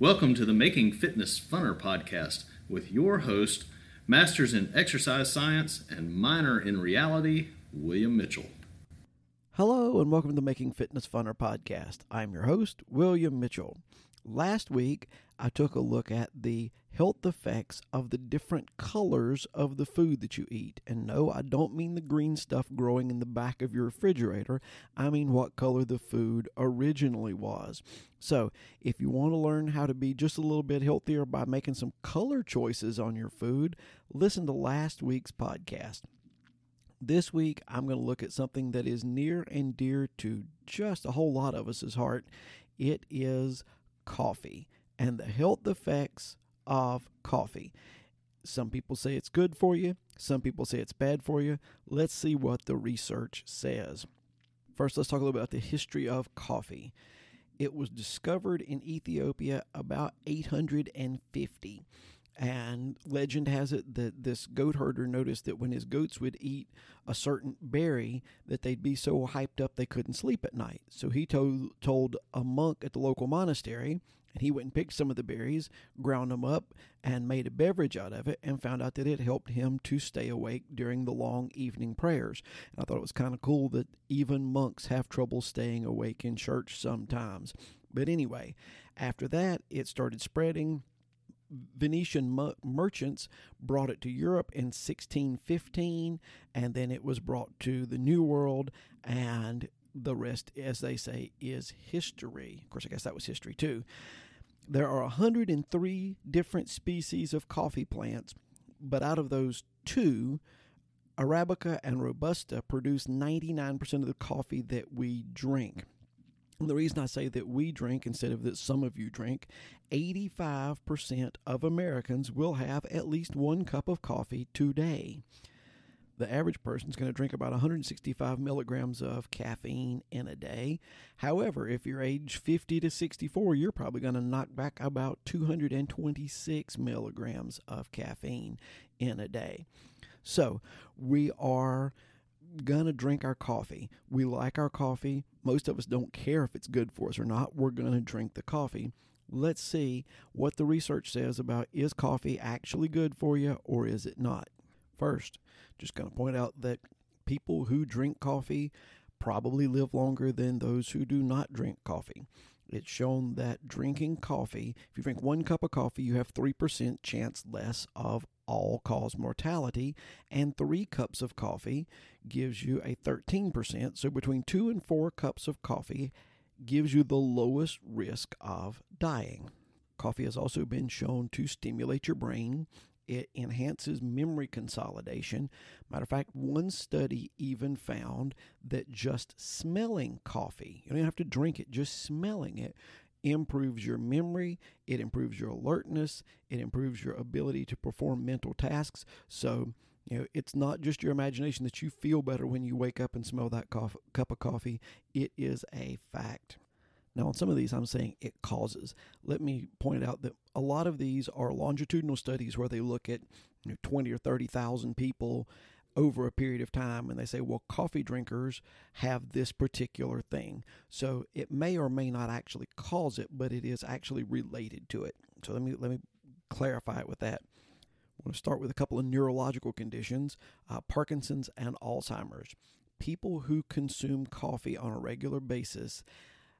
Welcome to the Making Fitness Funner podcast with your host, Masters in Exercise Science and Minor in Reality, William Mitchell. Hello, and welcome to the Making Fitness Funner podcast. I'm your host, William Mitchell. Last week, I took a look at the health effects of the different colors of the food that you eat. And no, I don't mean the green stuff growing in the back of your refrigerator. I mean what color the food originally was. So, if you want to learn how to be just a little bit healthier by making some color choices on your food, listen to last week's podcast. This week, I'm going to look at something that is near and dear to just a whole lot of us's heart. It is coffee and the health effects of coffee. Some people say it's good for you, some people say it's bad for you. Let's see what the research says. First, let's talk a little about the history of coffee. It was discovered in Ethiopia about 850. And legend has it that this goat herder noticed that when his goats would eat a certain berry, that they'd be so hyped up they couldn't sleep at night. So he told told a monk at the local monastery, and he went and picked some of the berries, ground them up, and made a beverage out of it, and found out that it helped him to stay awake during the long evening prayers. And I thought it was kind of cool that even monks have trouble staying awake in church sometimes. But anyway, after that, it started spreading Venetian merchants brought it to Europe in 1615, and then it was brought to the New World, and the rest, as they say, is history. Of course, I guess that was history too. There are 103 different species of coffee plants, but out of those two, Arabica and Robusta produce 99% of the coffee that we drink. And the reason I say that we drink instead of that some of you drink, 85% of Americans will have at least one cup of coffee today. The average person is going to drink about 165 milligrams of caffeine in a day. However, if you're age 50 to 64, you're probably going to knock back about 226 milligrams of caffeine in a day. So we are gonna drink our coffee. We like our coffee. Most of us don't care if it's good for us or not. We're gonna drink the coffee. Let's see what the research says about is coffee actually good for you or is it not. First, just gonna point out that people who drink coffee probably live longer than those who do not drink coffee. It's shown that drinking coffee, if you drink one cup of coffee, you have 3% chance less of all cause mortality, and three cups of coffee gives you a 13%. So between two and four cups of coffee gives you the lowest risk of dying. Coffee has also been shown to stimulate your brain. It enhances memory consolidation. Matter of fact, one study even found that just smelling coffee, you don't have to drink it, just smelling it improves your memory, it improves your alertness, it improves your ability to perform mental tasks. So, you know, it's not just your imagination that you feel better when you wake up and smell that coffee, cup of coffee. It is a fact. Now, on some of these, I'm saying it causes. Let me point out that a lot of these are longitudinal studies where they look at you know, 20 or 30,000 people over a period of time and they say, well, coffee drinkers have this particular thing. So it may or may not actually cause it, but it is actually related to it. So let me let me clarify it with that. I'm going to start with a couple of neurological conditions uh, Parkinson's and Alzheimer's. People who consume coffee on a regular basis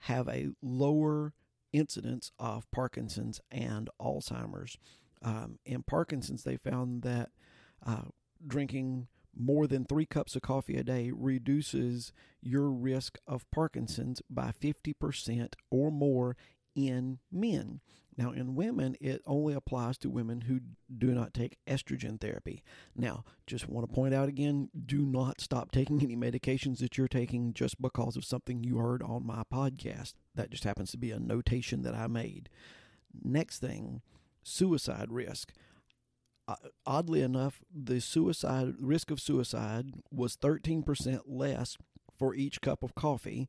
have a lower incidence of Parkinson's and Alzheimer's. Um, in Parkinson's, they found that uh, drinking more than three cups of coffee a day reduces your risk of Parkinson's by 50% or more in men. Now, in women, it only applies to women who do not take estrogen therapy. Now, just want to point out again do not stop taking any medications that you're taking just because of something you heard on my podcast. That just happens to be a notation that I made. Next thing, suicide risk. Uh, oddly enough, the suicide risk of suicide was 13% less for each cup of coffee.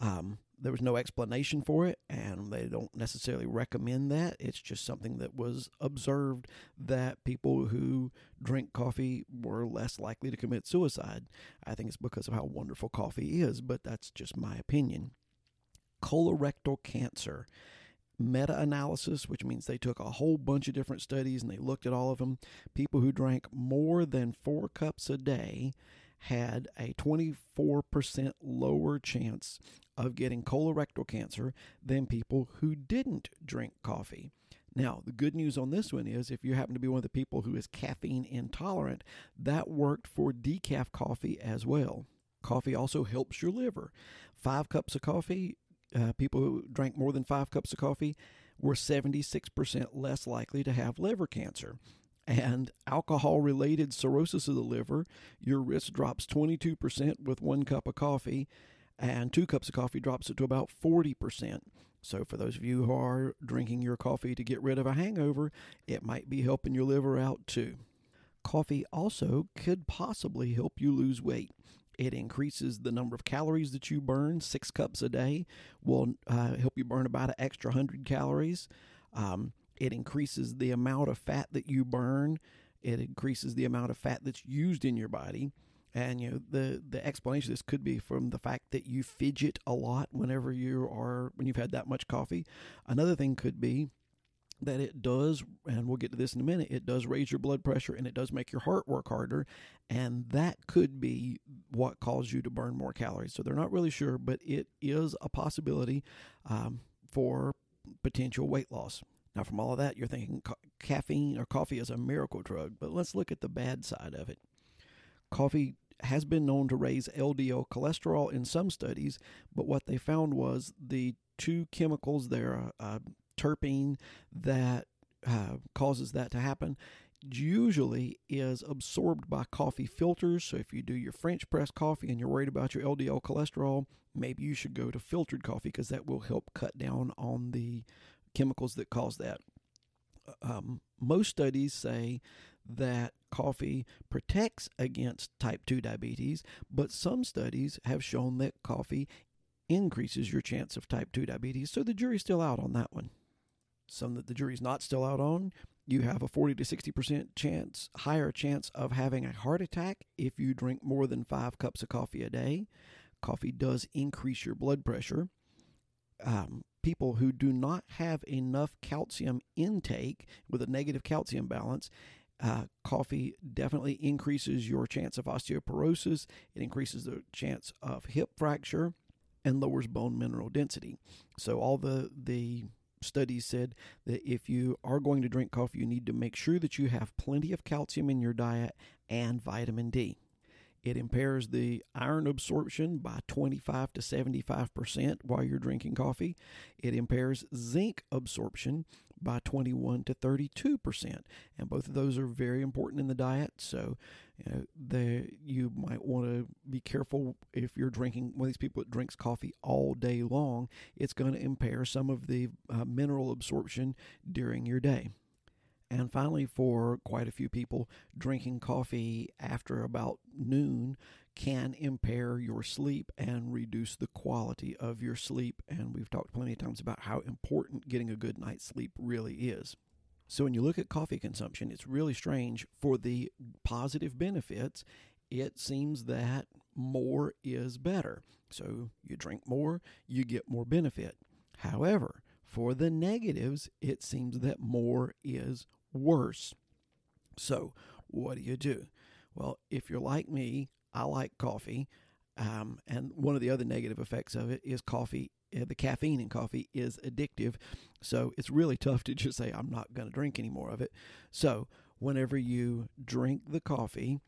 Um, there was no explanation for it, and they don't necessarily recommend that. It's just something that was observed that people who drink coffee were less likely to commit suicide. I think it's because of how wonderful coffee is, but that's just my opinion. Colorectal cancer meta analysis, which means they took a whole bunch of different studies and they looked at all of them. People who drank more than four cups a day had a 24% lower chance of getting colorectal cancer than people who didn't drink coffee. Now, the good news on this one is if you happen to be one of the people who is caffeine intolerant, that worked for decaf coffee as well. Coffee also helps your liver. Five cups of coffee, uh, people who drank more than five cups of coffee were 76% less likely to have liver cancer. And alcohol related cirrhosis of the liver, your risk drops 22% with one cup of coffee, and two cups of coffee drops it to about 40%. So, for those of you who are drinking your coffee to get rid of a hangover, it might be helping your liver out too. Coffee also could possibly help you lose weight. It increases the number of calories that you burn. Six cups a day will uh, help you burn about an extra 100 calories. Um, it increases the amount of fat that you burn. It increases the amount of fat that's used in your body. And you know the the explanation of this could be from the fact that you fidget a lot whenever you are when you've had that much coffee. Another thing could be that it does, and we'll get to this in a minute, it does raise your blood pressure and it does make your heart work harder. And that could be what caused you to burn more calories. So they're not really sure, but it is a possibility um, for potential weight loss. Now, from all of that, you're thinking ca- caffeine or coffee is a miracle drug, but let's look at the bad side of it. Coffee has been known to raise LDL cholesterol in some studies, but what they found was the two chemicals there, uh, terpene, that uh, causes that to happen usually is absorbed by coffee filters. So if you do your French press coffee and you're worried about your LDL cholesterol, maybe you should go to filtered coffee because that will help cut down on the chemicals that cause that. Um, most studies say that coffee protects against type 2 diabetes, but some studies have shown that coffee increases your chance of type 2 diabetes. So the jury's still out on that one. Some that the jury's not still out on, you have a 40 to 60% chance, higher chance of having a heart attack if you drink more than five cups of coffee a day. Coffee does increase your blood pressure. Um, people who do not have enough calcium intake with a negative calcium balance uh, coffee definitely increases your chance of osteoporosis. It increases the chance of hip fracture and lowers bone mineral density. So all the the studies said that if you are going to drink coffee, you need to make sure that you have plenty of calcium in your diet and vitamin D. It impairs the iron absorption by 25 to 75% while you're drinking coffee. It impairs zinc absorption by 21 to 32%. And both of those are very important in the diet. So you, know, the, you might want to be careful if you're drinking one of these people that drinks coffee all day long. It's going to impair some of the uh, mineral absorption during your day. And finally, for quite a few people, drinking coffee after about noon can impair your sleep and reduce the quality of your sleep. And we've talked plenty of times about how important getting a good night's sleep really is. So, when you look at coffee consumption, it's really strange. For the positive benefits, it seems that more is better. So, you drink more, you get more benefit. However, for the negatives, it seems that more is worse. So, what do you do? Well, if you're like me, I like coffee. Um, and one of the other negative effects of it is coffee. Uh, the caffeine in coffee is addictive. So, it's really tough to just say, I'm not going to drink any more of it. So, whenever you drink the coffee,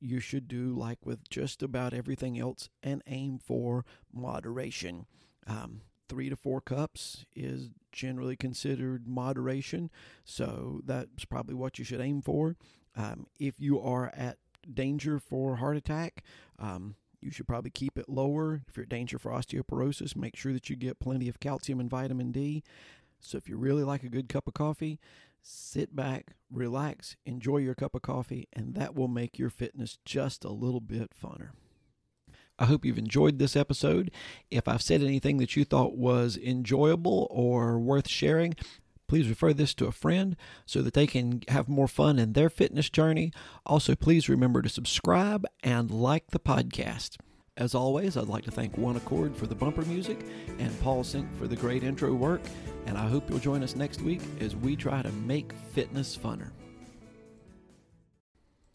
you should do like with just about everything else and aim for moderation. Um, three to four cups is generally considered moderation. So that's probably what you should aim for. Um, if you are at danger for heart attack, um, you should probably keep it lower. If you're at danger for osteoporosis, make sure that you get plenty of calcium and vitamin D. So if you really like a good cup of coffee, sit back, relax, enjoy your cup of coffee, and that will make your fitness just a little bit funner. I hope you've enjoyed this episode. If I've said anything that you thought was enjoyable or worth sharing, please refer this to a friend so that they can have more fun in their fitness journey. Also, please remember to subscribe and like the podcast. As always, I'd like to thank One Accord for the bumper music and Paul Sink for the great intro work. And I hope you'll join us next week as we try to make fitness funner.